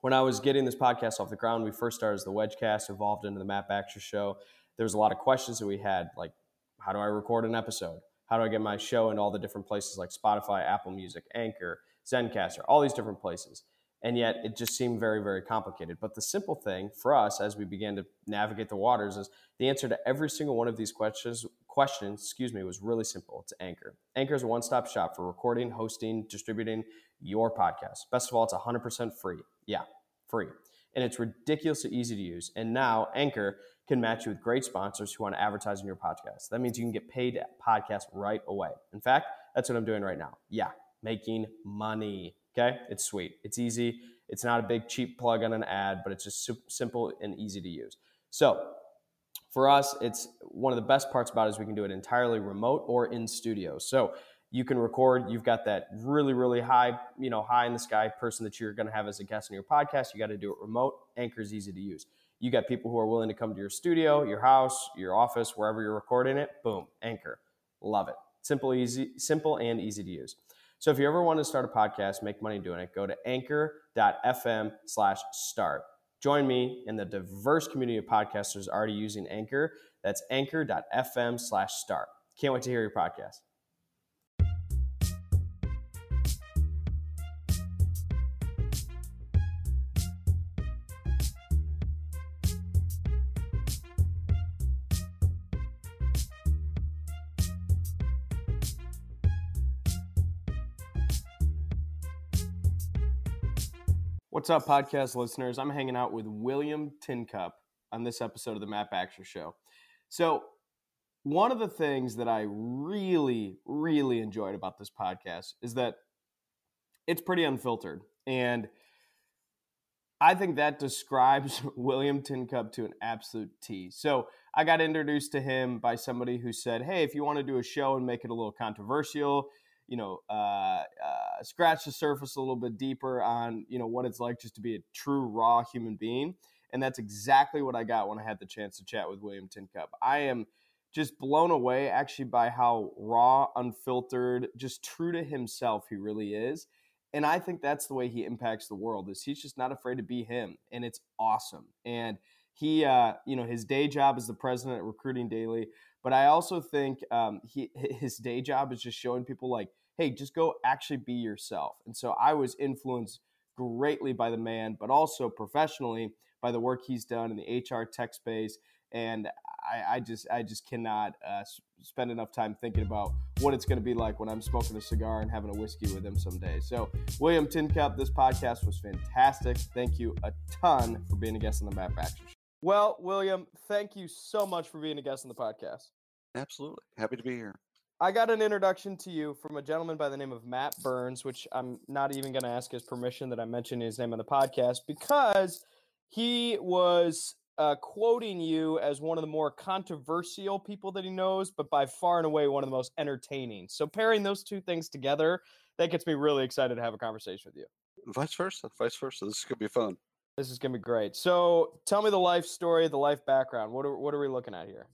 When I was getting this podcast off the ground, we first started as the Wedgecast, evolved into the Matt Baxter Show. There was a lot of questions that we had, like how do I record an episode? How do I get my show into all the different places like Spotify, Apple Music, Anchor, Zencastr, all these different places? And yet it just seemed very, very complicated. But the simple thing for us as we began to navigate the waters is the answer to every single one of these questions questions, excuse me, was really simple. It's Anchor. Anchor is a one-stop shop for recording, hosting, distributing your podcast. Best of all, it's 100% free. Yeah, free. And it's ridiculously easy to use. And now Anchor can match you with great sponsors who want to advertise on your podcast. That means you can get paid at podcast right away. In fact, that's what I'm doing right now. Yeah, making money. Okay, it's sweet. It's easy. It's not a big cheap plug on an ad, but it's just simple and easy to use. So for us, it's one of the best parts about it is we can do it entirely remote or in studio. So you can record. You've got that really, really high, you know, high in the sky person that you're going to have as a guest on your podcast. You got to do it remote. Anchor is easy to use. You got people who are willing to come to your studio, your house, your office, wherever you're recording it. Boom, Anchor. Love it. Simple, easy, simple, and easy to use. So if you ever want to start a podcast, make money doing it, go to anchor.fm slash start. Join me in the diverse community of podcasters already using Anchor. That's anchor.fm slash start. Can't wait to hear your podcast. What's up, podcast listeners? I'm hanging out with William Tincup on this episode of the Matt Baxter Show. So, one of the things that I really, really enjoyed about this podcast is that it's pretty unfiltered. And I think that describes William Tincup to an absolute T. So, I got introduced to him by somebody who said, Hey, if you want to do a show and make it a little controversial, you know, uh, uh, scratch the surface a little bit deeper on, you know, what it's like just to be a true raw human being. And that's exactly what I got when I had the chance to chat with William Tincup. I am just blown away actually by how raw, unfiltered, just true to himself he really is. And I think that's the way he impacts the world is he's just not afraid to be him. And it's awesome. And he, uh, you know, his day job is the president at Recruiting Daily. But I also think um, he his day job is just showing people like, hey, just go actually be yourself. And so I was influenced greatly by the man, but also professionally by the work he's done in the HR tech space. And I, I just I just cannot uh, spend enough time thinking about what it's going to be like when I'm smoking a cigar and having a whiskey with him someday. So, William Tincup, this podcast was fantastic. Thank you a ton for being a guest on the Matt Baxter Show. Well, William, thank you so much for being a guest on the podcast. Absolutely. Happy to be here. I got an introduction to you from a gentleman by the name of Matt Burns, which I'm not even going to ask his permission that I mention his name on the podcast because he was uh, quoting you as one of the more controversial people that he knows, but by far and away one of the most entertaining. So pairing those two things together, that gets me really excited to have a conversation with you. Vice versa. Vice versa. This to be fun. This is gonna be great. So, tell me the life story, the life background. What are what are we looking at here?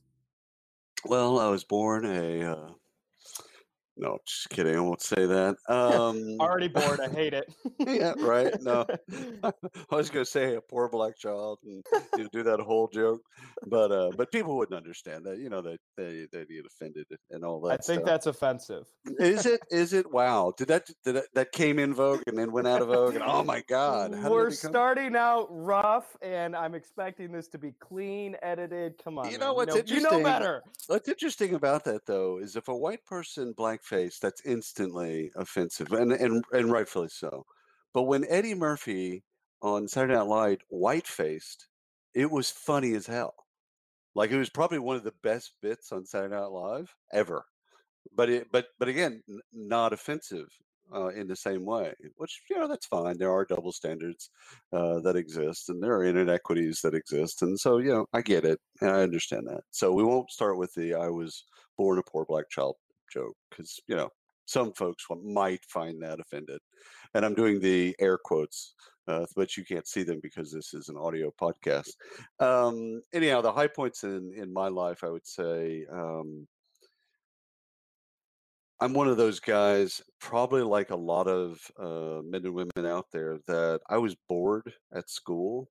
Well, I was born a uh, no, just kidding. I won't say that. Um, Already bored. I hate it. yeah, right. No, I was going to say a poor black child and you know, do that whole joke, but uh, but people wouldn't understand that. You know, they they they get offended and all that. I think stuff. that's offensive. Is it? Is it? Wow. Did that did that, that came in vogue and then went out of vogue? And oh my God, we're starting out rough, and I'm expecting this to be clean, edited. Come on, you know man. what's know, interesting? You know better. What's interesting about that though is if a white person black face, that's instantly offensive, and and and rightfully so. But when Eddie Murphy on Saturday Night Live white faced, it was funny as hell. Like it was probably one of the best bits on Saturday Night Live ever. But it but but again, n- not offensive. uh, in the same way, which you know that's fine. There are double standards uh, that exist, and there are inequities that exist, and so you know I get it and I understand that. So we won't start with the "I was born a poor black child" joke because you know some folks might find that offended, and I'm doing the air quotes. Uh, but you can't see them because this is an audio podcast. Um, anyhow, the high points in in my life, I would say, um, I'm one of those guys, probably like a lot of uh, men and women out there, that I was bored at school.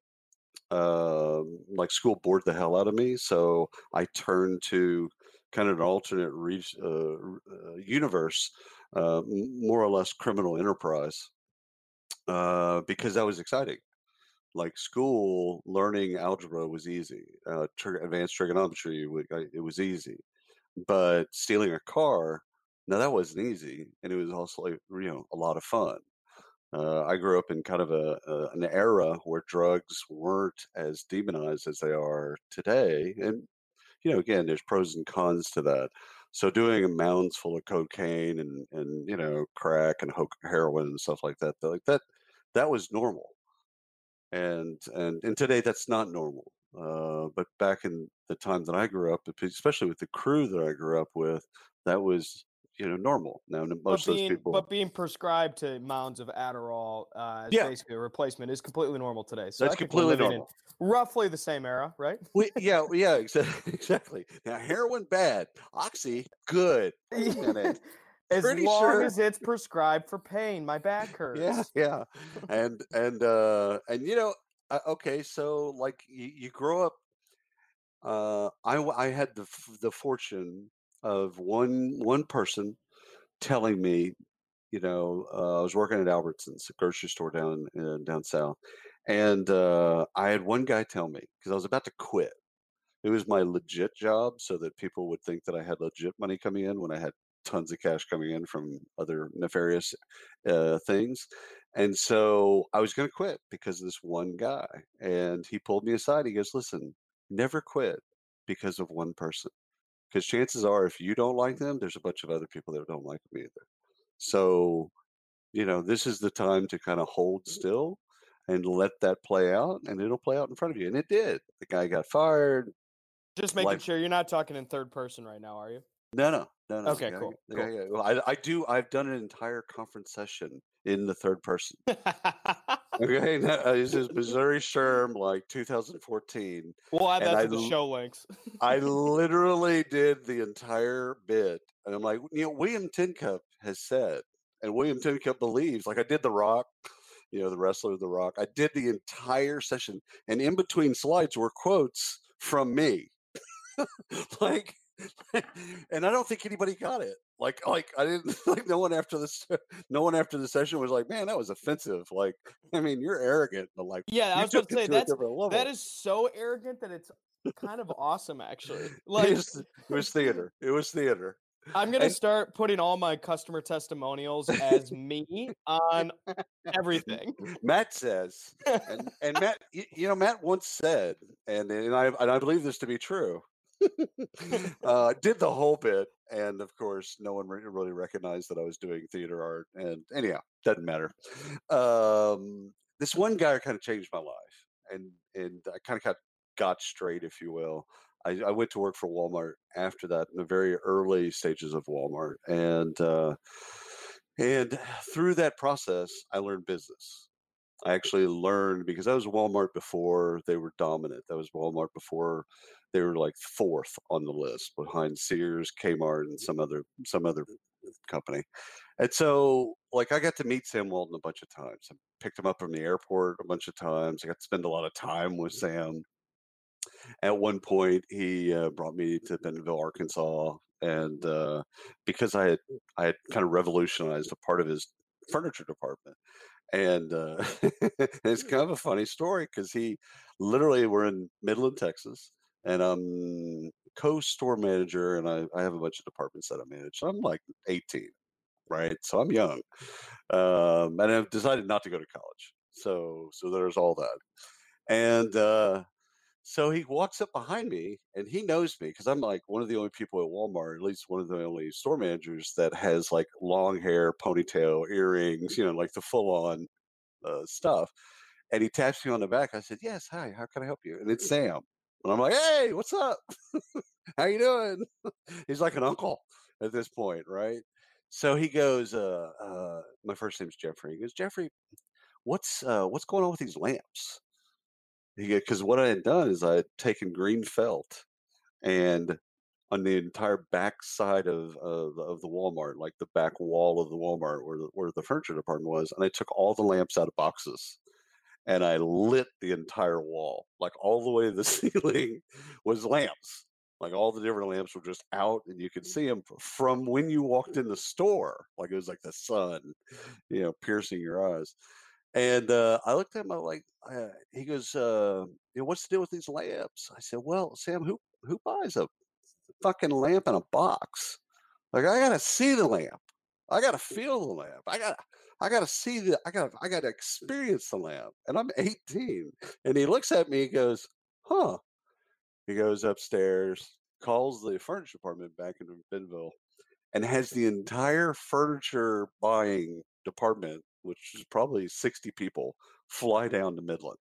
Um, like school bored the hell out of me, so I turned to kind of an alternate re- uh, uh, universe, uh, more or less criminal enterprise, uh, because that was exciting. Like school, learning algebra was easy. Uh, tr- advanced trigonometry, it was easy. But stealing a car now that wasn't easy, and it was also like, you know a lot of fun. Uh, I grew up in kind of a, a, an era where drugs weren't as demonized as they are today, and you know again, there's pros and cons to that. So doing mounds full of cocaine and and you know crack and heroin and stuff like that, like that, that was normal. And and and today that's not normal. Uh, but back in the time that I grew up, especially with the crew that I grew up with, that was you know normal. Now most but of those people, but being prescribed to mounds of Adderall uh, yeah. basically a replacement is completely normal today. So that's completely normal. roughly the same era, right? We, yeah, yeah, exactly. Now heroin bad, oxy good. as Pretty long sure. as it's prescribed for pain, my back hurts. Yeah, yeah, and and uh and you know, uh, okay, so like you, you grow up. Uh, I I had the the fortune of one one person telling me, you know, uh, I was working at Albertsons, a grocery store down uh, down south, and uh, I had one guy tell me because I was about to quit. It was my legit job, so that people would think that I had legit money coming in when I had tons of cash coming in from other nefarious uh, things. And so I was going to quit because of this one guy. And he pulled me aside. He goes, Listen, never quit because of one person because chances are if you don't like them there's a bunch of other people that don't like them either. So you know this is the time to kind of hold mm. still and let that play out and it'll play out in front of you and it did. The guy got fired. Just making sure you're not talking in third person right now are you? No no no no. Okay cool, cool. Well, I, I do i've done an entire conference session in the third person okay, uh, this is Missouri SHRM, like 2014. We'll add that to I, the show links. I literally did the entire bit, and I'm like, you know, William Tincup has said, and William Tincup believes, like I did The Rock, you know, the wrestler The Rock. I did the entire session, and in between slides were quotes from me, like, and I don't think anybody got it. Like, like I didn't like no one after this, no one after the session was like, man, that was offensive. Like, I mean, you're arrogant, but like, yeah, I was going to say that's that is so arrogant that it's kind of awesome, actually. Like, it was, it was theater. It was theater. I'm gonna and, start putting all my customer testimonials as me on everything. Matt says, and, and Matt, you, you, know, Matt once said, and and I and I believe this to be true. uh, did the whole bit, and of course, no one re- really recognized that I was doing theater art. And anyhow, doesn't matter. Um, this one guy kind of changed my life, and and I kind of got got straight, if you will. I, I, went to work for Walmart after that in the very early stages of Walmart, and uh, and through that process, I learned business. I actually learned because I was Walmart before they were dominant. That was Walmart before they were like fourth on the list behind Sears, Kmart, and some other some other company. And so, like, I got to meet Sam Walton a bunch of times. I picked him up from the airport a bunch of times. I got to spend a lot of time with Sam. At one point, he uh, brought me to Bentonville, Arkansas, and uh, because I had I had kind of revolutionized a part of his furniture department, and uh, it's kind of a funny story because he literally we're in Midland, Texas, and I'm co-store manager, and I, I have a bunch of departments that I manage. I'm like 18, right? So I'm young, um, and I've decided not to go to college. So so there's all that, and uh, So he walks up behind me and he knows me because I'm like one of the only people at Walmart, at least one of the only store managers that has like long hair, ponytail, earrings, you know, like the full on uh, stuff. And he taps me on the back. I said, "Yes, hi. How can I help you?" And it's Sam. And I'm like, "Hey, what's up? How you doing?" He's like an uncle at this point, right? So he goes, uh, uh, "My first name's Jeffrey." He goes, "Jeffrey, what's uh, what's going on with these lamps?" He Because what I had done is I had taken green felt and on the entire back side of, of of the Walmart, like the back wall of the Walmart where the, where the furniture department was, and I took all the lamps out of boxes and I lit the entire wall, like all the way to the ceiling was lamps. Like all the different lamps were just out, and you could see them from when you walked in the store. Like it was like the sun, you know, piercing your eyes. And uh, I looked at him. I'm like, uh, he goes, uh, you know, "What's the deal with these lamps?" I said, "Well, Sam, who who buys a fucking lamp in a box? Like, I gotta see the lamp. I gotta feel the lamp. I gotta I gotta see the I gotta I gotta experience the lamp. And I'm 18. And he looks at me, he goes, huh. He goes upstairs, calls the furniture department back in Bentonville, and has the entire furniture buying department, which is probably 60 people, fly down to Midland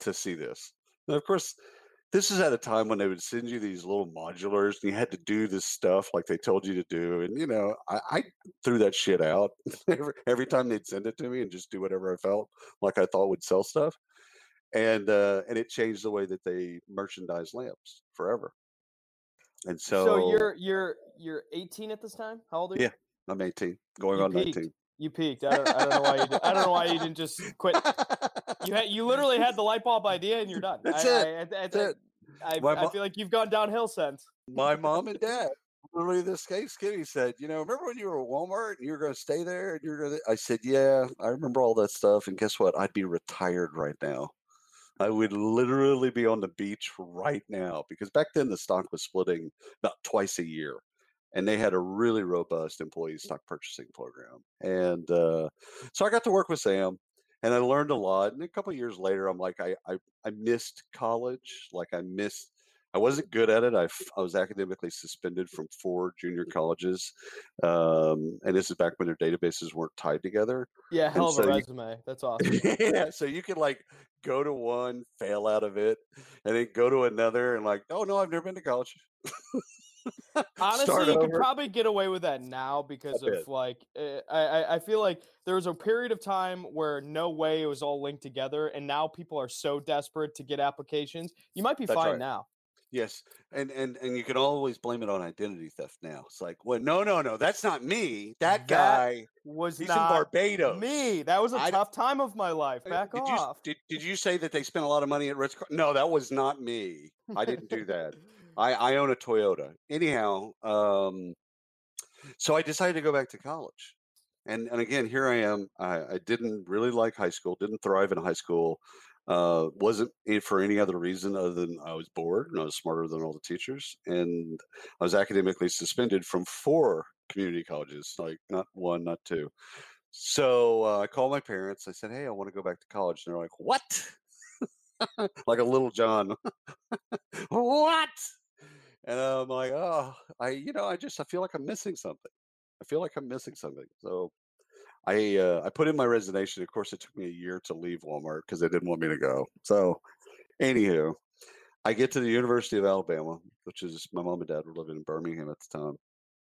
to see this. And of course, this is at a time when they would send you these little modulars and you had to do this stuff like they told you to do. And, you know, I, I threw that shit out every, every time they'd send it to me and just do whatever I felt like I thought would sell stuff. And, uh, and it changed the way that they merchandise lamps forever. And so, So you're you're you're 18 at this time. How old are you? yeah, I'm 18, going You on peaked. 19. You peaked. I don't, I don't know why you. Did, I don't know why you didn't just quit. You had you literally had the light bulb idea and you're done. That's I, it. I, I, That's it. I, I feel like you've gone downhill since. my mom and dad literally this case skinny said you know remember when you were at walmart and you were going to stay there and you're going to i said yeah i remember all that stuff and guess what i'd be retired right now i would literally be on the beach right now because back then the stock was splitting about twice a year and they had a really robust employee stock purchasing program and uh, so i got to work with sam and i learned a lot and a couple of years later i'm like I, I i missed college like i missed I wasn't good at it. I, I was academically suspended from four junior colleges. Um, and this is back when their databases weren't tied together. Yeah, hell of so a you- resume. That's awesome. yeah. So you could like go to one, fail out of it, and then go to another and like, oh no, I've never been to college. Honestly, you could probably get away with that now because of like uh, I I- feel like there was a period of time where no way it was all linked together, and now people are so desperate to get applications. You might be That's fine right. now. Yes, and and and you can always blame it on identity theft now. It's like, well, no, no, no, that's not me. That That guy, Was he's in Barbados. me. That was a I tough time of my life. Uh, Back did off. You, did, did you say that they spent a lot of money at Ritz? No, that was not me. I didn't do that. I, I own a Toyota. Anyhow, um, so I decided to go back to college. And and again, here I am. I, I didn't really like high school. Didn't thrive in high school. Uh, wasn't for any other reason other than I was bored and I was smarter than all the teachers. And I was academically suspended from four community colleges, like not one, not two. So uh, I called my parents. I said, "Hey, I want to go back to college." And they're like, "What?" like a Lil Jon. what? And I'm like, "Oh, I, you know, I just I feel like I'm missing something. I feel like I'm missing something." So I uh, I put in my resignation. Of course, it took me a year to leave Walmart because they didn't want me to go. So, anywho, I get to the University of Alabama, which is my mom and dad were living in Birmingham at the time.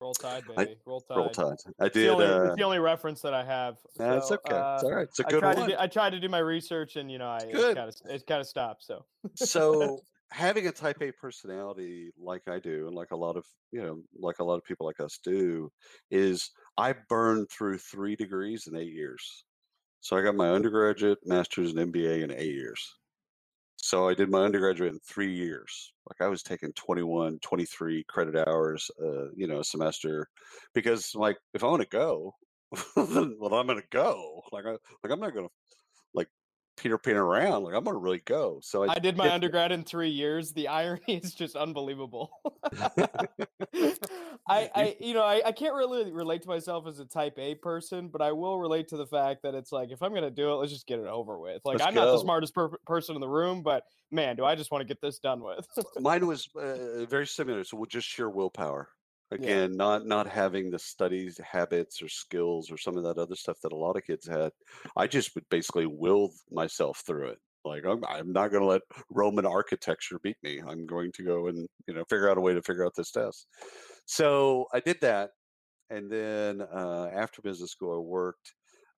Roll Tide, I- baby. Roll Tide. Roll Tide. I It's the, did. only, Uh, it's the only reference that I have. that's So, okay. uh, it's all right. It's a good tried one. do, I tried to do my research, and you know, I Good. kind of it kind of stopped. So so having a type A personality like I do, and like a lot of you know, like a lot of people like us do, is I burned through three degrees in eight years. So I got my undergraduate, master's, and MBA in eight years. So I did my undergraduate in three years. Like I was taking 21, 23 credit hours, uh, you know, a semester, because like if I want to go, well I'm going to go. Like I like I'm not going to Peter Pan around. Like I'm gonna really go. So I, I did my undergrad in three years. The irony is just unbelievable. I, I, you know, I, I can't really relate to myself as a type A person, but I will relate to the fact that it's like if I'm gonna do it, let's just get it over with. Like let's I'm go. not the smartest per- person in the room, but man, do I just want to get this done with? Mine was uh, very similar. So we'll just sheer willpower again yeah. not not having the studies habits or skills or some of that other stuff that a lot of kids had i just would basically will myself through it. Like i'm, I'm not going to let roman architecture beat me. I'm going to go and you know figure out a way to figure out this test. So i did that and then uh, after business school i worked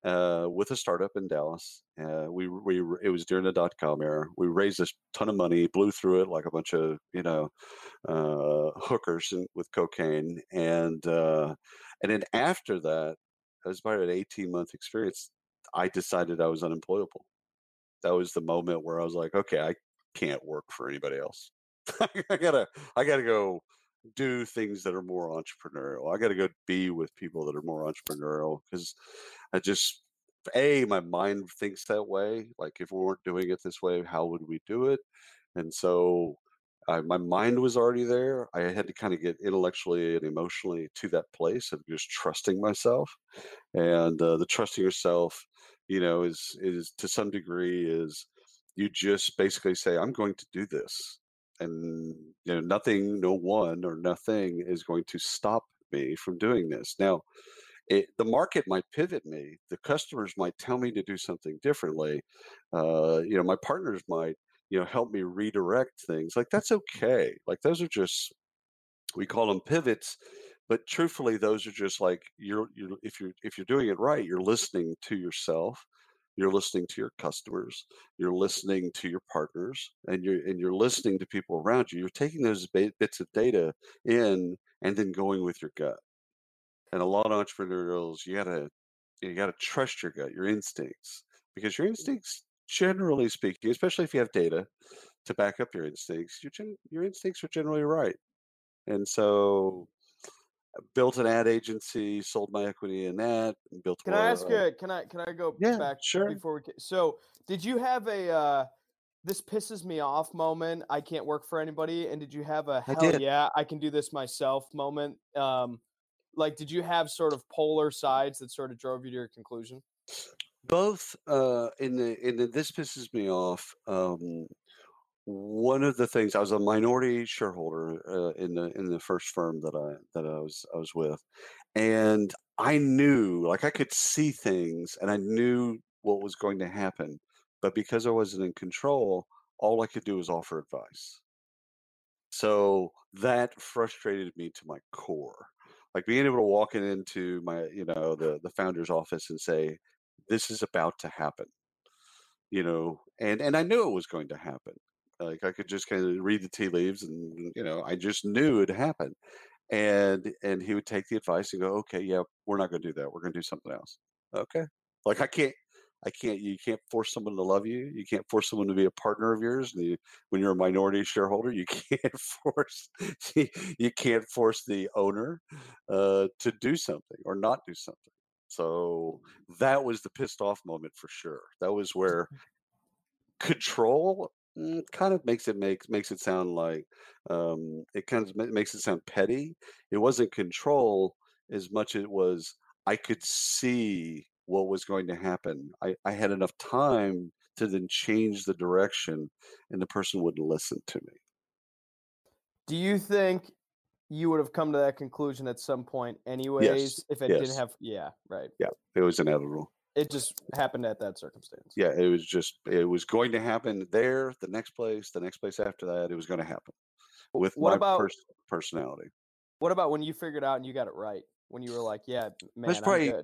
uh, with a startup in Dallas. Uh, we we it was during the dot com era. We raised a ton of money, blew through it like a bunch of you know uh, hookers and, with cocaine, and uh, and then after that, it was about an eighteen month experience. I decided I was unemployable. That was the moment where I was like, okay, I can't work for anybody else. I gotta I gotta go do things that are more entrepreneurial. I got to go be with people that are more entrepreneurial because I just a my mind thinks that way. Like if we weren't doing it this way, how would we do it? And so I, my mind was already there. I had to kind of get intellectually and emotionally to that place of just trusting myself, and uh, the trusting yourself, you know, is is to some degree is you just basically say, "I'm going to do this," and you know nothing no one or nothing is going to stop me from doing this. Now it, the market might pivot me the customers might tell me to do something differently uh, you know my partners might you know help me redirect things like that's okay like those are just we call them pivots but truthfully those are just like you're, you're if you're if you're doing it right you're listening to yourself you're listening to your customers you're listening to your partners and you're and you're listening to people around you you're taking those bits of data in and then going with your gut. And a lot of entrepreneurs you gotta you gotta trust your gut your instincts because your mm. instincts generally speaking especially if you have data to back up your instincts your, your instincts are generally right. And so built an ad agency, sold my equity in that, built. Can I ask you? Can I can I go yeah, back sure. before we? So, did you have a uh, this pisses me off moment? I can't work for anybody. And did you have a hell yeah, I can do this myself moment? Um, like, did you have sort of polar sides that sort of drove you to your conclusion? Both uh, in the in the this pisses me off. Um, one of the things I was a minority shareholder uh, in the in the first firm that I that I was I was with, and I knew like I could see things and I knew what was going to happen, but because I wasn't in control, all I could do was offer advice. So that frustrated me to my core. Like being able to walk into my you know the the founder's office and say, "This is about to happen," you know, and and I knew it was going to happen like I could just kind of read the tea leaves, and you know, I just knew it happened. And and he would take the advice and go, okay, yeah, we're not going to do that. We're going to do something else. Okay, like I can't, I can't. You can't force someone to love you. You can't force someone to be a partner of yours. You, when you're a minority shareholder, you can't force. You can't force the owner uh, to do something or not do something. So that was the pissed off moment for sure. That was where control Mm, kind of makes it makes makes it sound like um, it kind of makes it sound petty. It wasn't control as much as it was I could see what was going to happen. I, I had enough time to then change the direction, and the person wouldn't listen to me. Do you think you would have come to that conclusion at some point, anyways, yes. if it yes. didn't have? Yeah, right. Yeah, it was inevitable. It just happened at that circumstance. Yeah, it was just it was going to happen there, the next place, the next place after that. It was going to happen with what my about, pers- personality. What about when you figured out and you got it right? When you were like, "Yeah, man, That's probably, I'm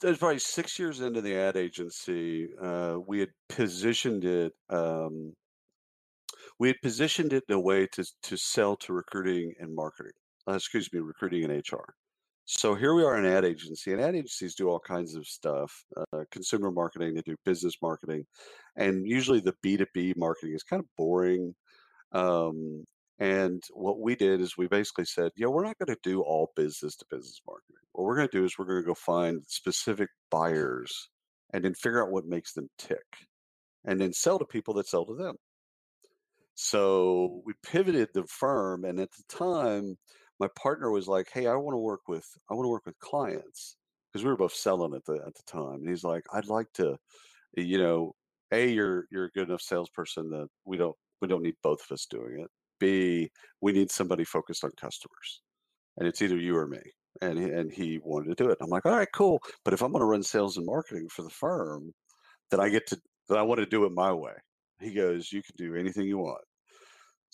good." probably six years into the ad agency. Uh, we had positioned it. Um, we had positioned it in a way to to sell to recruiting and marketing. Uh, excuse me, recruiting and HR. So here we are an ad agency, and ad agencies do all kinds of stuff uh, consumer marketing, they do business marketing. And usually the B2B marketing is kind of boring. Um, and what we did is we basically said, yeah, we're not going to do all business to business marketing. What we're going to do is we're going to go find specific buyers and then figure out what makes them tick. and then sell to people that sell to them. So we pivoted the firm, and at the time, my partner was like, "Hey, I want to work with I want to work with clients because we were both selling at the at the time." And he's like, "I'd like to, you know, a you're you're a good enough salesperson that we don't we don't need both of us doing it. B we need somebody focused on customers, and it's either you or me." And he, and he wanted to do it. I'm like, "All right, cool. But if I'm going to run sales and marketing for the firm, then I get to then I want to do it my way." He goes, "You can do anything you want."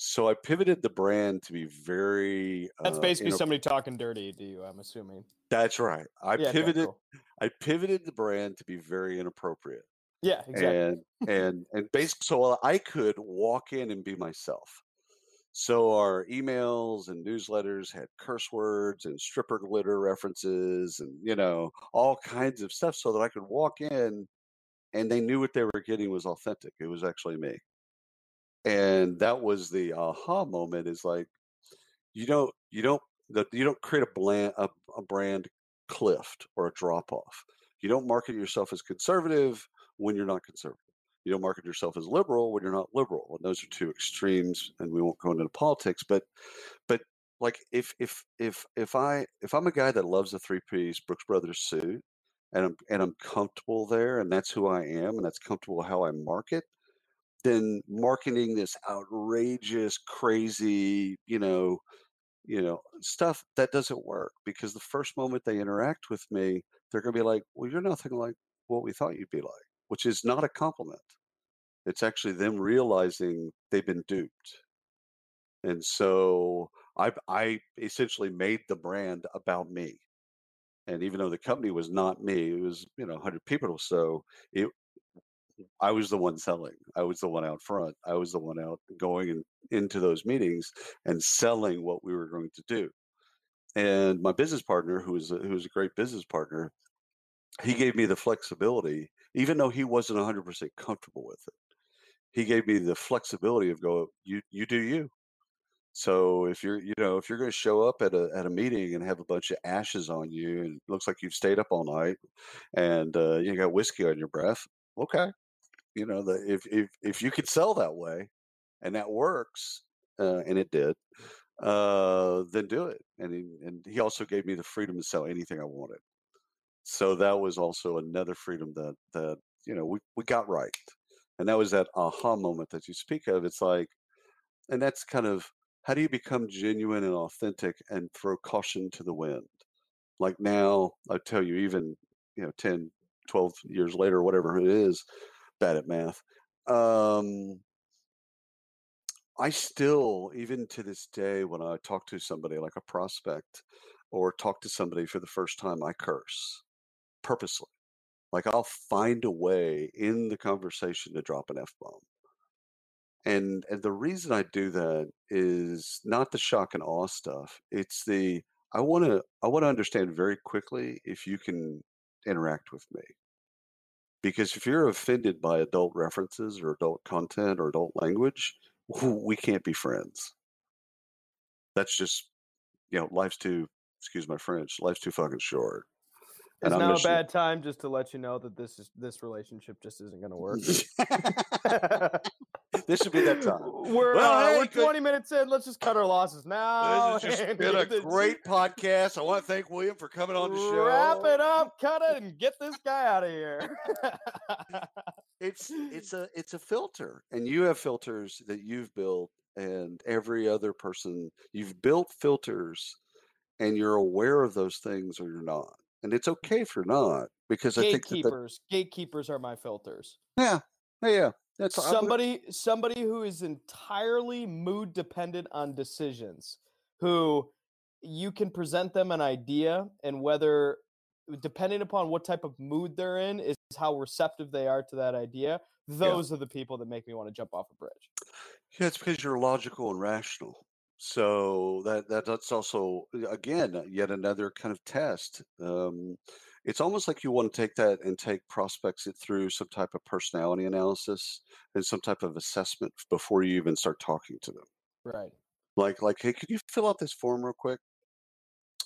So I pivoted the brand to be very. That's uh, basically inter- somebody talking dirty to you. I'm assuming. That's right. I Yeah. pivoted. cool. I pivoted the brand to be very inappropriate, Yeah. Exactly. and and and basically, so I could walk in and be myself. So our emails and newsletters had curse words and stripper glitter references, and you know all kinds of stuff, so that I could walk in, and they knew what they were getting was authentic. It was actually me, and that was the aha moment. Is like you don't you don't you don't create a brand a, a brand cliff or a drop off. You don't market yourself as conservative when you're not conservative. You don't market yourself as liberal when you're not liberal. And those are two extremes, and we won't go into politics. But but like if if if if I if I'm a guy that loves a three piece Brooks Brothers suit and I'm and I'm comfortable there and that's who I am and that's comfortable how I market, then marketing this outrageous, crazy, you know, you know, stuff that doesn't work because the first moment they interact with me, they're going to be like, "Well, you're nothing like what we thought you'd be like," which is not a compliment. It's actually them realizing they've been duped. And so I I essentially made the brand about me. And even though the company was not me, it was, you know, 100 people or so, it I was the one selling. I was the one out front. I was the one out going in, into those meetings and selling what we were going to do. And my business partner, who was a, who was a great business partner, he gave me the flexibility, even though he wasn't 100% comfortable with it. He gave me the flexibility of go, you you do you. So if you're you know if you're going to show up at a at a meeting and have a bunch of ashes on you and it looks like you've stayed up all night and uh, you got whiskey on your breath, okay, you know the if if if you could sell that way and that works uh, and it did uh then do it. And he, and he also gave me the freedom to sell anything i wanted. So that was also another freedom that that you know we, we got right. And that was that aha moment that you speak of. It's like and that's kind of how do you become genuine and authentic and throw caution to the wind? Like now i tell you even you know 10 12 years later whatever it is bad at math. Um, I still, even to this day, when I talk to somebody like a prospect or talk to somebody for the first time, I curse purposely. Like I'll find a way in the conversation to drop an F bomb. And, and the reason I do that is not the shock and awe stuff. It's the I want to I want to understand very quickly if you can interact with me because if you're offended by adult references or adult content or adult language, we can't be friends. That's just, you know, life's too, excuse my French, life's too fucking short. It's I'm now a bad time just to let you know that this is this relationship just isn't going to work. this should be that time. We're Well, uh, hey, we're 20 minutes in. Let's just cut our losses now. This has just been a great podcast. I want to thank William for coming on the show. Wrap it up, cut it, and get this guy out of here. It's it's a it's a filter, and you have filters that you've built, and every other person you've built filters, and you're aware of those things, or you're not, and it's okay if you're not, because I think that the, gatekeepers. Gatekeepers are my filters. yeah yeah yeah that's would- somebody somebody who is entirely mood dependent on decisions who you can present them an idea and whether depending upon what type of mood they're in is how receptive they are to that idea those are the people that make me want to jump off a bridge Yeah, it's because you're logical and rational. So that, that that's also again yet another kind of test. Um, it's almost like you want to take that and take prospects it through some type of personality analysis and some type of assessment before you even start talking to them. right Like like, hey, could you fill out this form real quick?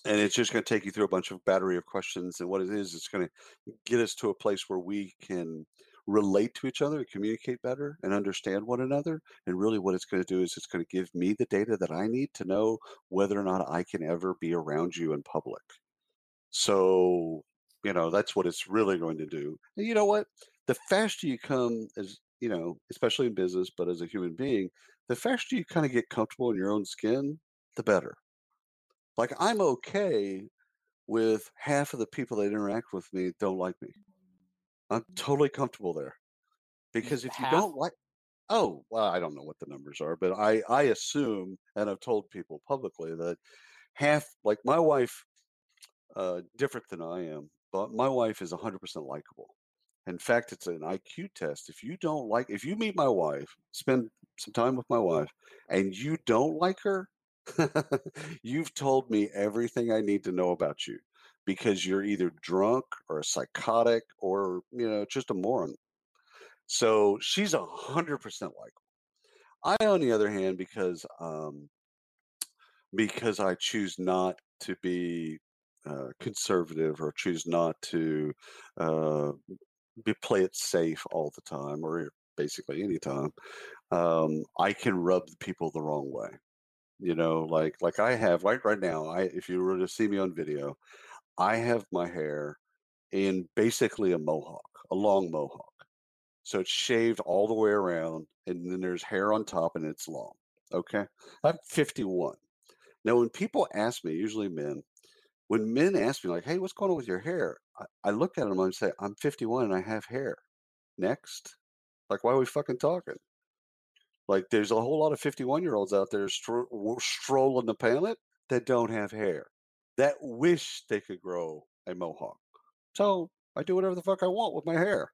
And it's just going to take you through a bunch of battery of questions. And what it is, it's going to get us to a place where we can relate to each other and communicate better and understand one another. And really, what it's going to do is it's going to give me the data that I need to know whether or not I can ever be around you in public. So, you know, that's what it's really going to do. And you know what? The faster you come as, you know, especially in business, but as a human being, the faster you kind of get comfortable in your own skin, the better. Like I'm okay with half of the people that interact with me don't like me. I'm totally comfortable there. Because if you don't like oh, well, I don't know what the numbers are, but I I assume and I've told people publicly that half like my wife uh different than I am, but my wife is 100% likable. In fact, it's an IQ test. If you don't like if you meet my wife, spend some time with my wife and you don't like her, you've told me everything I need to know about you because you're either drunk or a psychotic or, you know, just a moron. So she's a hundred percent likable. I, on the other hand, because um, because I choose not to be uh, conservative or choose not to uh, be play it safe all the time or basically any time, um, I can rub people the wrong way. You know, like like I have right right now. I if you were to see me on video, I have my hair in basically a mohawk, a long mohawk. So it's shaved all the way around, and then there's hair on top, and it's long. Okay, I'm 51. Now, when people ask me, usually men, when men ask me like, "Hey, what's going on with your hair?" I, I look at them and I say, "I'm 51 and I have hair." Next, like, why are we fucking talking? Like, there's a whole lot of 51 year olds out there stro- strolling the planet that don't have hair, that wish they could grow a mohawk. So I do whatever the fuck I want with my hair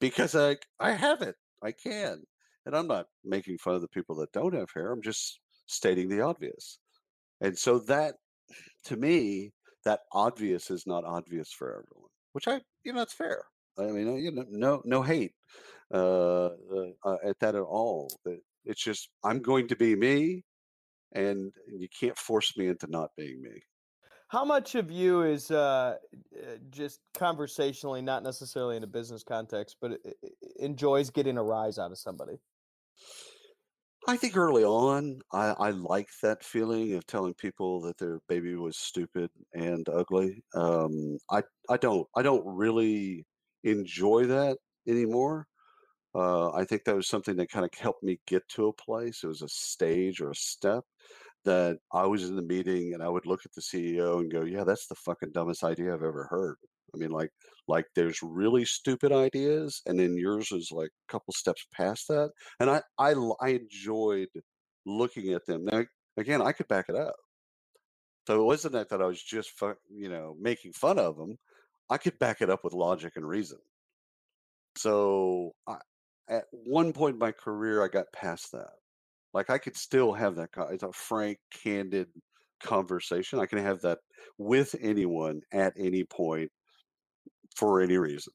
because I I have it. I can, and I'm not making fun of the people that don't have hair. I'm just stating the obvious. And so that, to me, that obvious is not obvious for everyone, which I, you know, it's fair. I mean, you know, no, no hate uh, uh, uh, at that at all. It's just I'm going to be me, and you can't force me into not being me. How much of you is uh, uh, just conversationally, not necessarily in a business context, but uh, uh, enjoys getting a rise out of somebody? I think early on, I, I like that feeling of telling people that their baby was stupid and ugly. Um, I I don't I don't really enjoy that anymore. Uh, I think that was something that kind of helped me get to a place. It was a stage or a step that I was in the meeting and I would look at the CEO and go, "Yeah, that's the fucking dumbest idea I've ever heard." I mean, like, like there's really stupid ideas, and then yours is like a couple steps past that. And I I, I enjoyed looking at them. Now, again, I could back it up. So it wasn't that that I was just, you know, making fun of them. I could back it up with logic and reason. So I, at one point in my career, I got past that. Like I could still have that. It's a frank, candid conversation. I can have that with anyone at any point for any reason.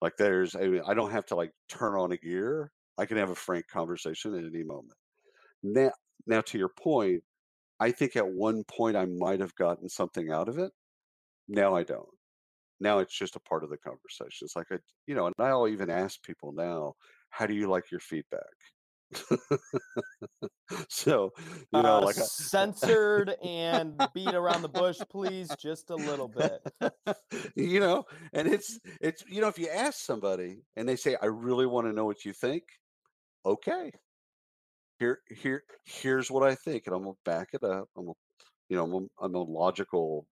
Like there's, I, mean, I don't have to like turn on a gear. I can have a frank conversation at any moment. Now, now to your point, I think at one point I might have gotten something out of it. Now I don't. Now it's just a part of the conversation. It's like I, you know, and I'll even ask people now, how do you like your feedback? so, you know, Uh, like censored and beat around the bush, please, just a little bit. you know, and it's it's you know, if you ask somebody and they say, I really want to know what you think, okay. Here here here's what I think, and I'm gonna back it up. I'm gonna, you know, I'm a, I'm a logical,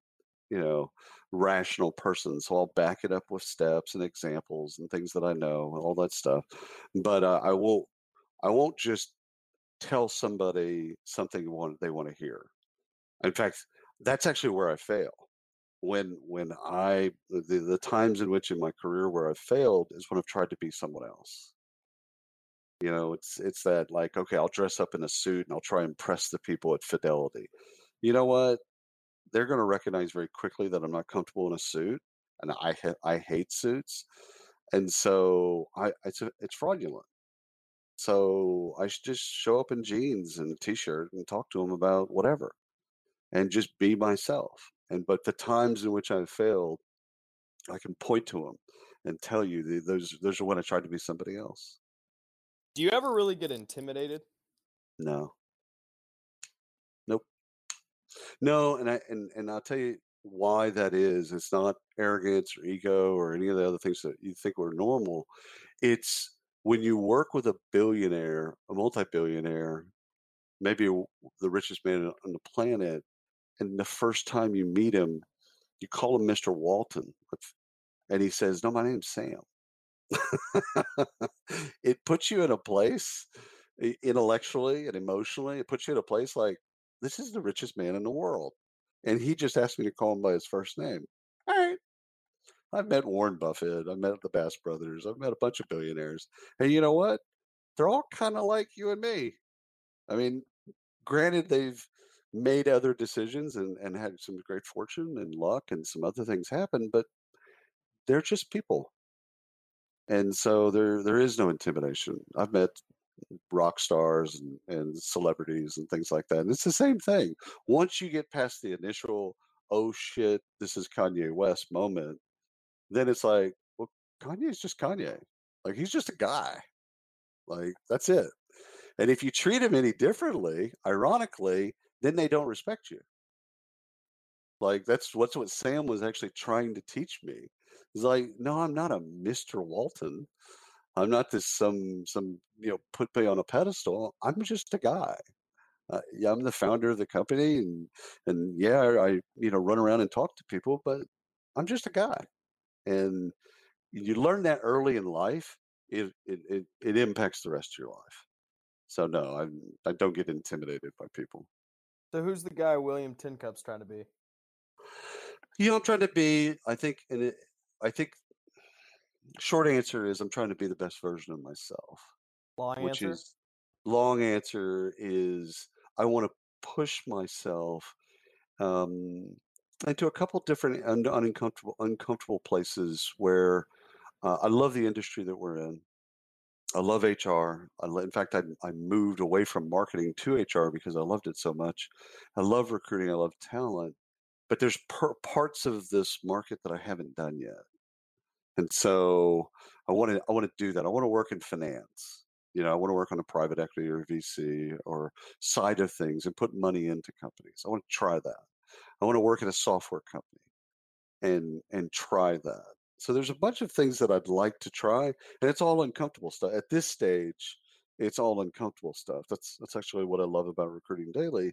you know, rational person, so I'll back it up with steps and examples and things that I know and all that stuff. But uh, I won't I won't just tell somebody something want they want to hear. In fact, that's actually where I fail. When when I the, the times in which in my career where I've failed is when I've tried to be someone else. You know, it's it's that like, okay, I'll dress up in a suit and I'll try and impress the people at Fidelity. You know what? They're going to recognize very quickly that I'm not comfortable in a suit, and I ha- I hate suits, and so I it's a, it's fraudulent. So I should just show up in jeans and a t-shirt and talk to them about whatever and just be myself. And but the times in which I've failed, I can point to them and tell you the, those those are when I tried to be somebody else. Do you ever really get intimidated? No. Nope. No, and I and and I'll tell you why that is. It's not arrogance or ego or any of the other things that you think were normal. It's when you work with a billionaire, a multi-billionaire, maybe the richest man on the planet, and the first time you meet him, you call him Mr. Walton, and he says, "No, my name's Sam." it puts you in a place intellectually and emotionally. It puts you in a place like this is the richest man in the world, and he just asked me to call him by his first name. I've met Warren Buffett. I've met the Bass brothers. I've met a bunch of billionaires. And you know what? They're all kind of like you and me. I mean, granted, they've made other decisions and, and had some great fortune and luck and some other things happen, but they're just people. And so there there is no intimidation. I've met rock stars and, and celebrities and things like that. And it's the same thing. Once you get past the initial, oh shit, this is Kanye West moment, then it's like, well, Kanye's just Kanye. Like he's just a guy. Like that's it. And if you treat him any differently, ironically, then they don't respect you. Like that's what's what Sam was actually trying to teach me. He's like, no, I'm not a Mr. Walton. I'm not this some some you know put me on a pedestal. I'm just a guy. Uh, yeah, I'm the founder of the company, and and yeah, I you know run around and talk to people, but I'm just a guy. And you learn that early in life, it it it, it impacts the rest of your life. So no, I I don't get intimidated by people. So who's the guy William Tincup's trying to be? You know, I'm trying to be. I think, and it, I think, short answer is I'm trying to be the best version of myself. Long which answer. is long answer is I want to push myself um, into a couple different un- uncomfortable uncomfortable places where uh, I love the industry that we're in. I love HR. I, in fact, I, I moved away from marketing to HR because I loved it so much. I love recruiting. I love talent, but there's per- parts of this market that I haven't done yet, and so I want to I want to do that. I want to work in finance. You know, I want to work on a private equity or VC or side of things and put money into companies. I want to try that. I want to work in a software company and and try that. So there's a bunch of things that I'd like to try, and it's all uncomfortable stuff. At this stage, it's all uncomfortable stuff. That's that's actually what I love about Recruiting Daily,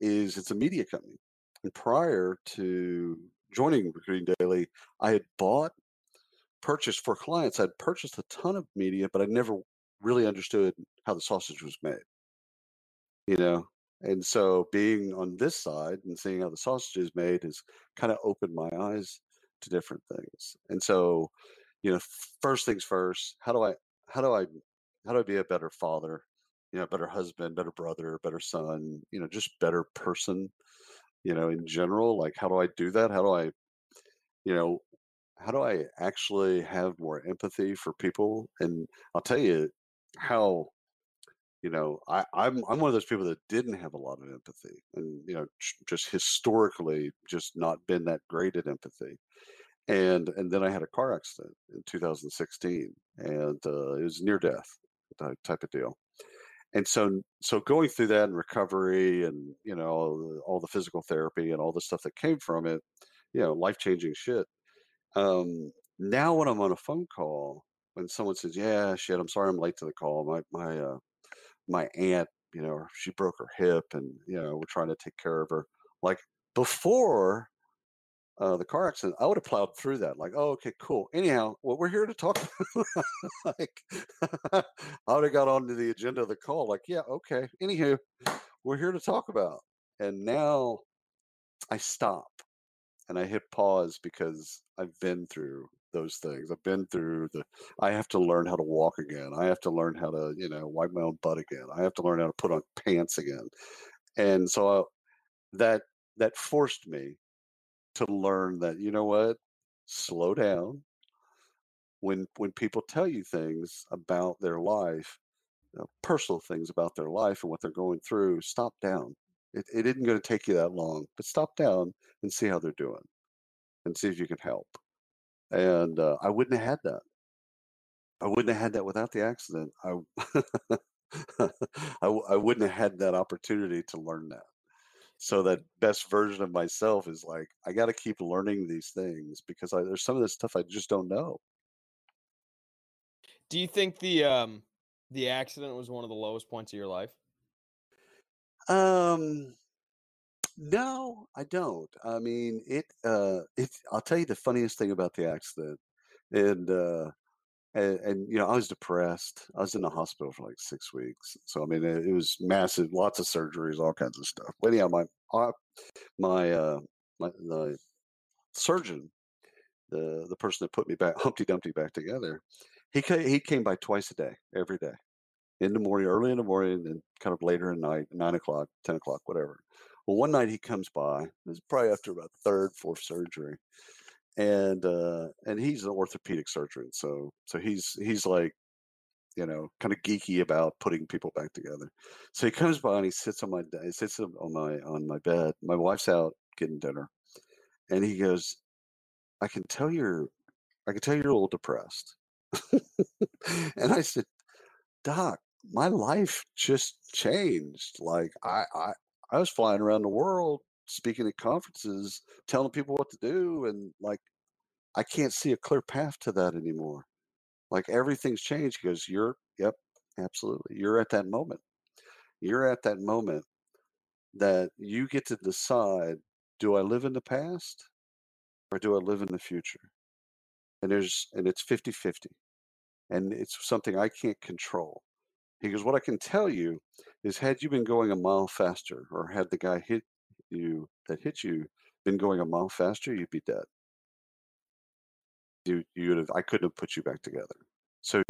is it's a media company. And prior to joining Recruiting Daily, I had bought, purchased for clients. I'd purchased a ton of media, but I never really understood how the sausage was made. You know, and so being on this side and seeing how the sausage is made has kind of opened my eyes to different things. And so, you know, first things first, how do I how do I how do I be a better father, you know, better husband, better brother, better son, you know, just better person, you know, in general? Like how do I do that? How do I, you know, how do I actually have more empathy for people? And I'll tell you how you know I, I'm I'm one of those people that didn't have a lot of empathy, and you know just historically just not been that great at empathy and and then I had a car accident in 2016, and uh, it was near death type of deal. And so so going through that and recovery, and you know all the, all the physical therapy and all the stuff that came from it, you know, life changing shit. Um, now when I'm on a phone call, when someone says, "Yeah, shit, I'm sorry, I'm late to the call. My my uh, my aunt, you know, she broke her hip, and you know, we're trying to take care of her." Like before, uh, the car accident, I would have plowed through that. Like, oh, okay, cool. Anyhow, what we're here to talk like, I would have got onto the agenda of the call. Like, yeah, okay. Anywho, we're here to talk about. And now I stop and I hit pause because I've been through those things. I've been through the. I have to learn how to walk again. I have to learn how to, you know, wipe my own butt again. I have to learn how to put on pants again. And so I, uh, that that forced me to learn that you know what slow down when when people tell you things about their life you know, personal things about their life and what they're going through stop down it, it isn't going to take you that long but stop down and see how they're doing and see if you can help and uh, I wouldn't have had that. I wouldn't have had that without the accident. I I wouldn't have had that opportunity to learn that. So that best version of myself is like I got to keep learning these things because I, there's some of this stuff I just don't know. Do you think the um the accident was one of the lowest points of your life? Um, no, I don't. I mean, it. Uh, it. I'll tell you the funniest thing about the accident, and uh, and, and you know, I was depressed. I was in the hospital for like six weeks. So I mean, it, it was massive, lots of surgeries, all kinds of stuff. But yeah, my my uh, my the surgeon, the the person that put me back, Humpty Dumpty back together, he he came by twice a day, every day, in the morning, early in the morning, and kind of later at night, nine o'clock, ten o'clock, whatever. Well, one night he comes by. It was probably after about third, fourth surgery, and uh, and he's an orthopedic surgeon, so so he's he's like, you know, kind of geeky about putting people back together. So he comes by and he sits on my he sits on my on my bed. My wife's out getting dinner, and he goes, "I can tell you're, I can tell you're a little depressed." and I said, "Doc, my life just changed. Like I I I was flying around the world." speaking at conferences telling people what to do and like I can't see a clear path to that anymore. Like everything's changed because you're, yep, absolutely. You're at that moment. You're at that moment that you get to decide do I live in the past or do I live in the future? And there's, and it's 50 50. And it's something I can't control. He goes, What I can tell you is, had you been going a mile faster or had the guy hit you that hit you been going a mile faster, you'd be dead you you would have I couldn't have put you back together. So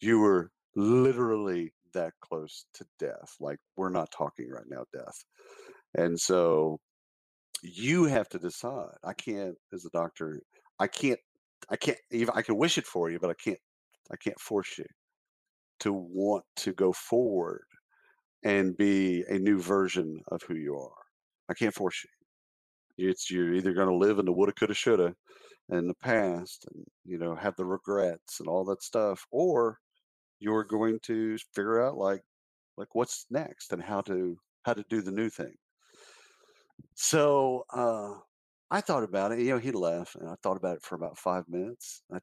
you were literally that close to death. Like we're not talking right now death. And so you have to decide. I can't as a doctor, I can't I can't even I can wish it for you, but I can't I can't force you to want to go forward and be a new version of who you are. I can't force you. It's you're either going to live in the woulda, coulda, shoulda, in the past and you know have the regrets and all that stuff or you're going to figure out like like what's next and how to how to do the new thing so uh i thought about it you know he left and i thought about it for about five minutes i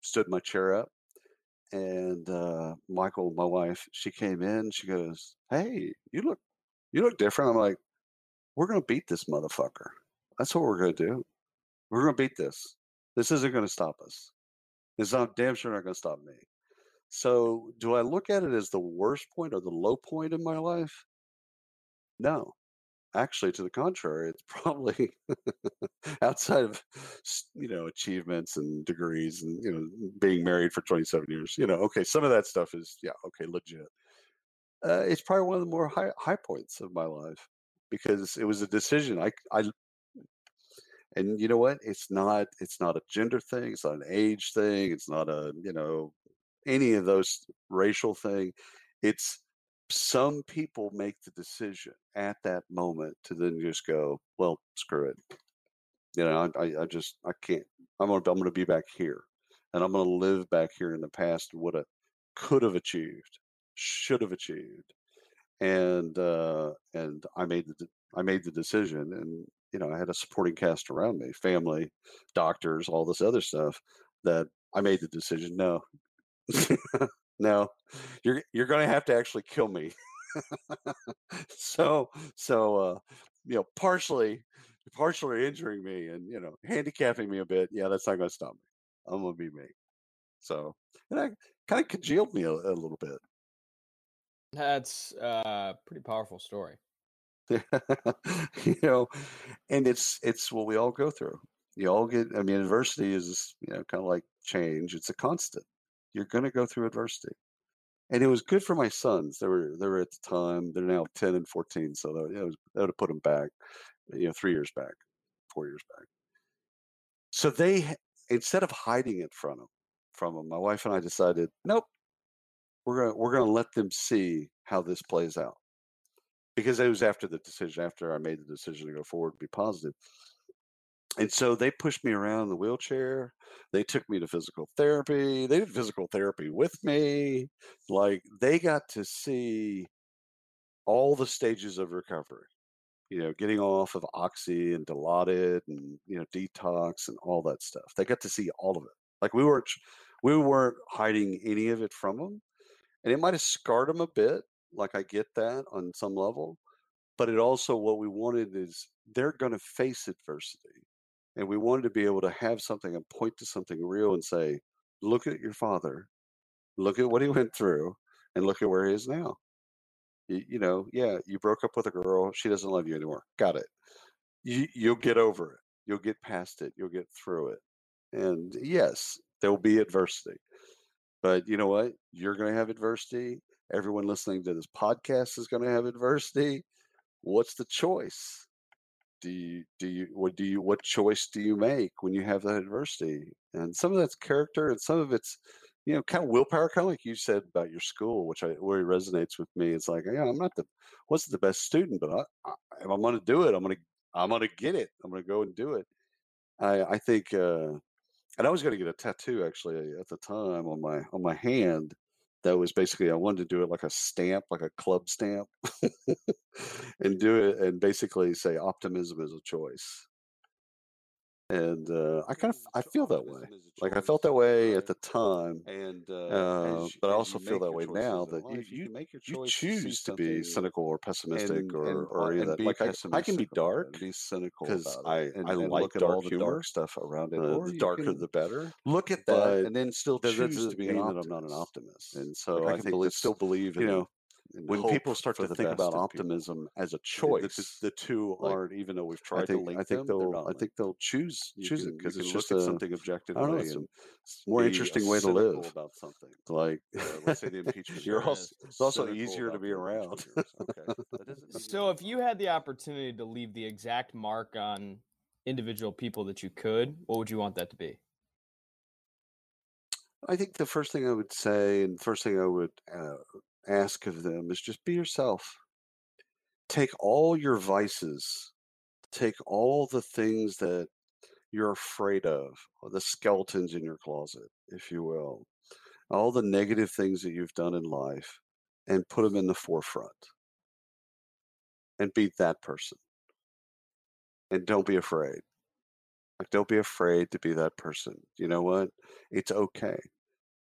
stood my chair up and uh michael my wife she came in she goes hey you look you look different i'm like we're gonna beat this motherfucker that's what we're gonna do we're to beat this. This isn't to stop us. It's not damn sure not to stop me. So, do I look at it as the worst point or the low point in my life? No. Actually, to the contrary, it's probably outside of you know achievements and degrees and you know being married for 27 years. You know, okay, some of that stuff is yeah, okay, legit. Uh, it's probably one of the more high high points of my life because it was a decision. I I and you know what it's not it's not a gender thing it's not an age thing it's not a you know any of those racial thing it's some people make the decision at that moment to then just go well screw it. You know i, I just i can't i'm gonna i'm gonna be back here and i'm gonna live back here in the past what i could have achieved should have achieved and uh and i made the i made the decision and you know, I had a supporting cast around me, family, doctors, all this other stuff that I made the decision, no, no, you're, you're going to have to actually kill me. so, so, uh, you know, partially, partially injuring me and, you know, handicapping me a bit. Yeah, that's not going to stop me. I'm going to be me. So, and that kind of congealed me a, a little bit. That's a pretty powerful story. you know, and it's it's what we all go through. You all get. I mean, adversity is you know kind of like change. It's a constant. You're going to go through adversity, and it was good for my sons. They were they were at the time. They're now ten and fourteen, so that, it was, that would have put them back. You know, three years back, four years back. So they instead of hiding it from them, from them, my wife and I decided, nope, we're gonna we're gonna let them see how this plays out because it was after the decision, after I made the decision to go forward, be positive. And so they pushed me around in the wheelchair. They took me to physical therapy. They did physical therapy with me. Like they got to see all the stages of recovery. You know, getting off of oxy and dilaudid and you know detox and all that stuff. They got to see all of it. Like we weren't we weren't hiding any of it from them, and it might have scarred them a bit. Like I get that on some level, but it also what we wanted is they're going to face adversity and we wanted to be able to have something and point to something real and say, look at your father, look at what he went through, and look at where he is now. You, you know, yeah, you broke up with a girl, she doesn't love you anymore. Got it. You, you'll get over it. You'll get past it. You'll get through it. And yes, there will be adversity. But you know what? You're going to have adversity. Everyone listening to this podcast is going to have adversity. What's the choice? Do you do you what do you what choice do you make when you have that adversity? And some of that's character and some of it's you know kind of willpower kind of like you said about your school which i really resonates with me. It's like yeah i'm not the wasn't the best student but I, I, if i'm going to do it i'm going to i'm going to get it. I'm going to go and do it. I i think uh and i was going to get a tattoo actually at the time on my on my hand that was basically I wanted to do it like a stamp, like a club stamp, and do it and basically say optimism is a choice and uh, I kind of I feel that way. Like I felt that way at the time, and uh, uh, but I also feel that way now that you you, make your you choose to be cynical or pessimistic and, or and, or any of that. Like I, I, can be dark, be cynical because I I like look at all the dark stuff around it. Uh, the darker the better. Look at that, and then still choose to be an. That I'm not an optimist, and so I, I think still believe in you know when people start to think about optimism people. as a choice, the, the two like, aren't. Even though we've tried think, to link I think them, they'll. I think they'll choose choose it because it's just a, something objective. I don't know. It's a more interesting way to live about something. Like uh, let's say the impeachment. You're also, it's also easier to be around. okay. so if you had the opportunity to leave the exact mark on individual people that you could, what would you want that to be? I think the first thing I would say, and first thing I would uh, ask of them is just be yourself. Take all your vices, take all the things that you're afraid of, the skeletons in your closet, if you will, all the negative things that you've done in life, and put them in the forefront and be that person. And don't be afraid. Like, don't be afraid to be that person. You know what? It's okay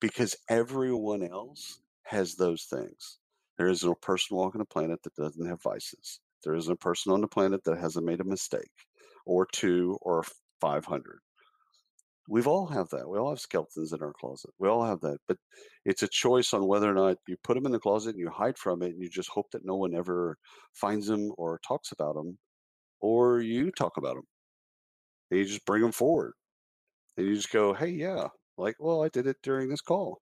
because everyone else has those things. There isn't a person walking the planet that doesn't have vices. There isn't a person on the planet that hasn't made a mistake or two or 500. We've all have that. We all have skeletons in our closet. We all have that. But it's a choice on whether or not you put them in the closet and you hide from it and you just hope that no one ever finds them or talks about them, or you talk about them. And you just bring them forward. And you just go, hey, yeah, like, well, I did it during this call.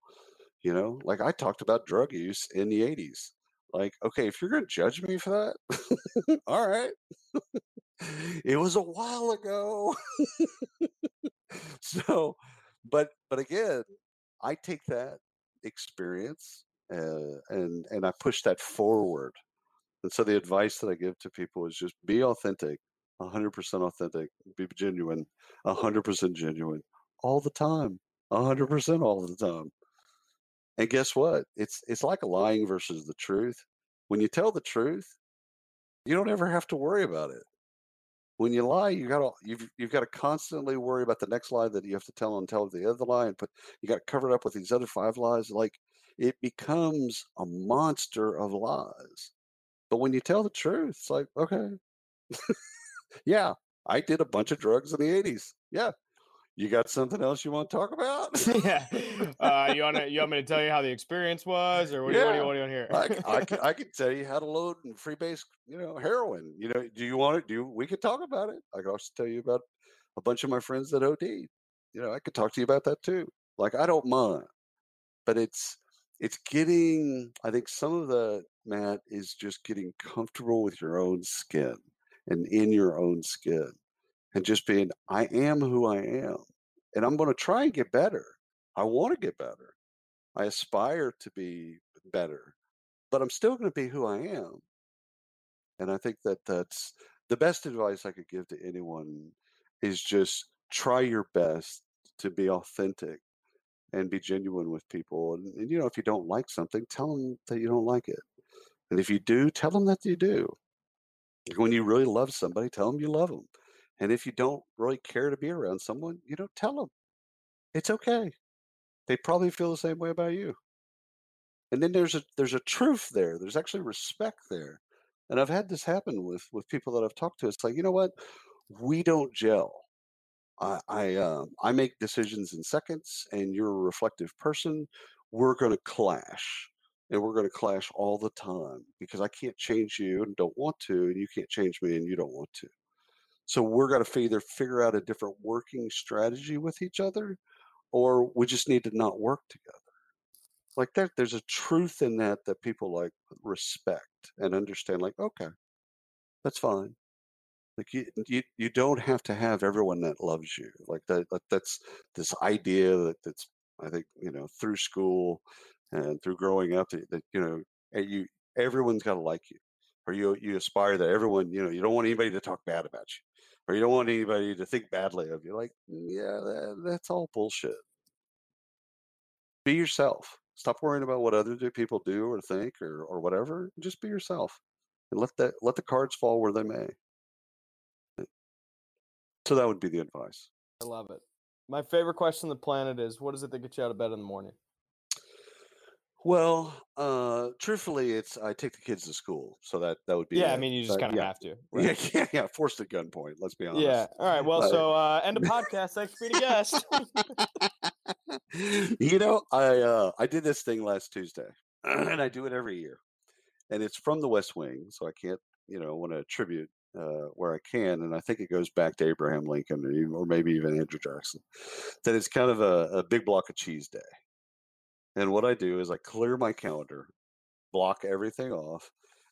You know, like I talked about drug use in the 80s. Like, okay, if you're going to judge me for that, all right. it was a while ago. so, but but again, I take that experience uh, and and I push that forward. And so the advice that I give to people is just be authentic, 100% authentic, be genuine, 100% genuine all the time, 100% all the time. And guess what? It's it's like lying versus the truth. When you tell the truth, you don't ever have to worry about it. When you lie, you got to you've you've got to constantly worry about the next lie that you have to tell and tell the other lie and put you got to cover it up with these other five lies. Like it becomes a monster of lies. But when you tell the truth, it's like, okay. yeah, I did a bunch of drugs in the 80s. Yeah, you got something else you want to talk about? yeah. Uh, you want to, you want me to tell you how the experience was, or what, yeah. do, you, what do you want to hear? I, I, can, I can tell you how to load and freebase, you know, heroin. You know, do you want it? Do you, we could talk about it? I could also tell you about a bunch of my friends that OD. You know, I could talk to you about that too. Like I don't mind, but it's it's getting. I think some of the Matt is just getting comfortable with your own skin and in your own skin and just being, I am who I am. And I'm going to try and get better. I want to get better. I aspire to be better, but I'm still going to be who I am. And I think that that's the best advice I could give to anyone is just try your best to be authentic and be genuine with people. And, and, you know, if you don't like something, tell them that you don't like it. And if you do, tell them that you do. When you really love somebody, tell them you love them. And if you don't really care to be around someone, you know, tell them it's okay. They probably feel the same way about you. And then there's a there's a truth there. There's actually respect there. And I've had this happen with with people that I've talked to. It's like, you know what? We don't gel. I I, uh, I make decisions in seconds, and you're a reflective person. We're going to clash, and we're going to clash all the time because I can't change you and don't want to, and you can't change me and you don't want to. So we're going to either figure out a different working strategy with each other, or we just need to not work together. Like there, there's a truth in that that people like respect and understand. Like, okay, that's fine. Like you, you, you don't have to have everyone that loves you. Like that, that that's this idea that that's I think you know through school and through growing up that, that you know you everyone's got to like you, or you you aspire that everyone you know you don't want anybody to talk bad about you or you don't want anybody to think badly of you. Like, mm, yeah, that, that's all bullshit. Be yourself. Stop worrying about what other people do or think or, or whatever. Just be yourself, and let that let the cards fall where they may. So that would be the advice. I love it. My favorite question on the planet is, what does it that gets you out of bed in the morning? Well, uh, truthfully, it's I take the kids to school, so that that would be Yeah, I mean, you just kind of yeah. have to. Right? Yeah, yeah, yeah, forced at gunpoint. Let's be honest. Yeah. All right. Well, so uh, end of podcast. Thanks for being a guest. you know, I uh, I did this thing last Tuesday, and I do it every year, and it's from The West Wing, so I can't, you know, want to attribute uh, where I can, and I think it goes back to Abraham Lincoln or, or maybe even Andrew Jackson. That it's kind of a, a big block of cheese day and what I do is I clear my calendar, block everything off,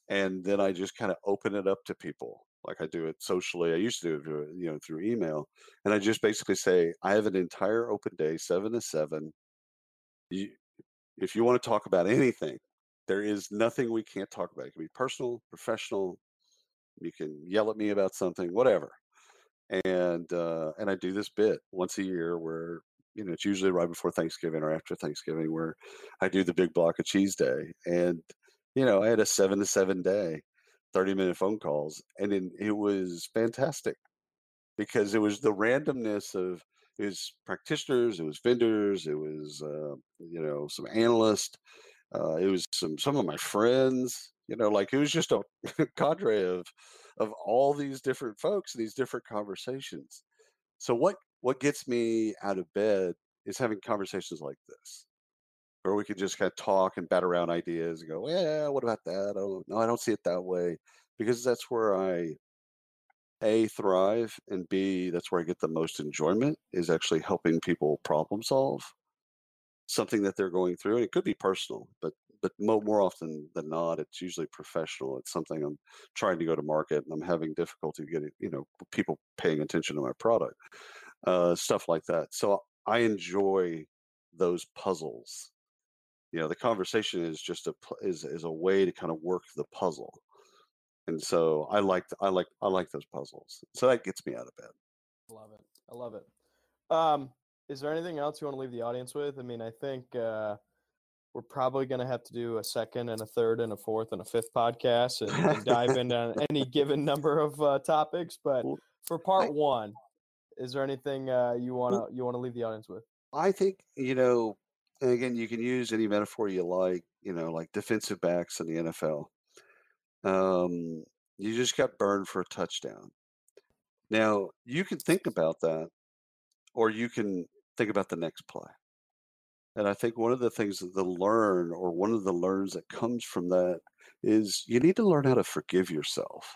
and then I just kind of open it up to people like I do it socially. I used to do it, you know, through email, and I just basically say I have an entire open day, seven to seven. You, if you want to talk about anything, there is nothing we can't talk about. It can be personal, professional. You can yell at me about something, whatever. And uh, and I do this bit once a year where you know, it's usually right before Thanksgiving or after Thanksgiving where I do the big block of cheese day. And, you know, I had a seven to seven day, 30 minute phone calls. And it, was fantastic because it was the randomness of it was practitioners, it was vendors, it was, uh, you know, some analysts, uh, it was some, some of my friends, you know, like it was just a cadre of, of all these different folks, these different conversations. So what what gets me out of bed is having conversations like this, where we can just kind of talk and bat around ideas and go, yeah, what about that? Oh, no, I don't see it that way, because that's where I a thrive and b that's where I get the most enjoyment is actually helping people problem solve something that they're going through. And it could be personal, but but more often than not, it's usually professional. It's something I'm trying to go to market and I'm having difficulty getting, you know, people paying attention to my product uh, stuff like that. So I enjoy those puzzles. You know, the conversation is just a is is a way to kind of work the puzzle, and so I like I like I like those puzzles. So that gets me out of bed. Love it. I love it. Um, is there anything else you want to leave the audience with? I mean, I think uh, we're probably going to have to do a second and a third and a fourth and a fifth podcast and, and dive into any given number of uh, topics. But for part one, is there anything uh, you want to you want to leave the audience with? I think you know. And again, you can use any metaphor you like. You know, like defensive backs in the NFL. Um, you just got burned for a touchdown. Now you can think about that, or you can think about the next play. And I think one of the things that the learn, or one of the learns that comes from that, is you need to learn how to forgive yourself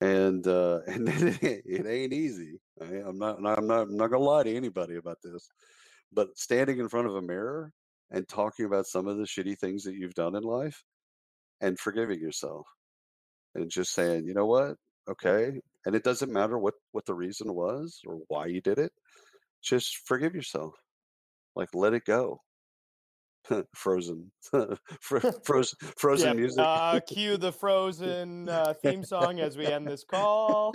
and uh, and it, it ain't easy. I, am not, I'm not, I'm not gonna lie to anybody about this, but standing in front of a mirror and talking about some of the shitty things that you've done in life, and forgiving yourself, and just saying, you know what, okay, and it doesn't matter what what the reason was or why you did it, just forgive yourself, like let it go. frozen, frozen, frozen music. uh, cue the Frozen uh, theme song as we end this call.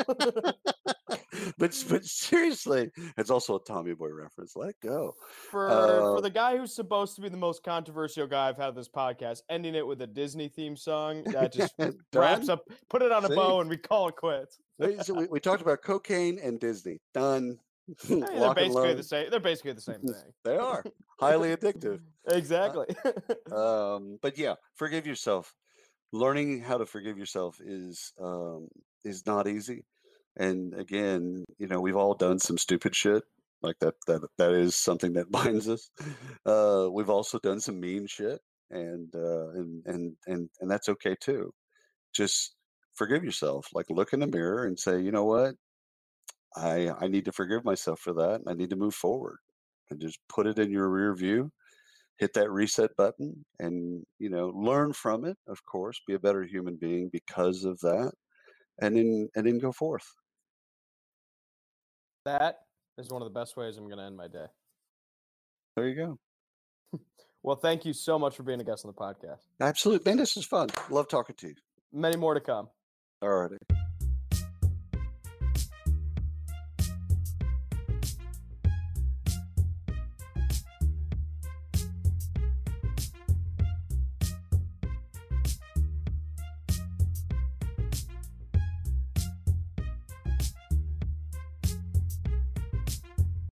but but seriously, it's also a Tommy Boy reference. Let go. For Uh, for the guy who's supposed to be the most controversial guy I've had this podcast, ending it with a Disney theme song that just wraps up. Put it on a bow and we call it quits. So we, we talked about cocaine and Disney. Done. They're basically the same. They're basically the same thing. They are highly addictive. exactly. Um, but yeah, forgive yourself. Learning how to forgive yourself is um, is not easy. And again, you know, we've all done some stupid shit. Like that that that is something that binds us. Uh, we've also done some mean shit, and uh, and and and and that's okay too. Just forgive yourself. Like look in the mirror and say, you know what, I I need to forgive myself for that. And I need to move forward, and just put it in your rear view hit that reset button and you know learn from it of course be a better human being because of that and then and then go forth that is one of the best ways I'm going to end my day. there you go Well, thank you so much for being a guest on the podcast. absolutely man this is fun love talking to you Many more to come. all righty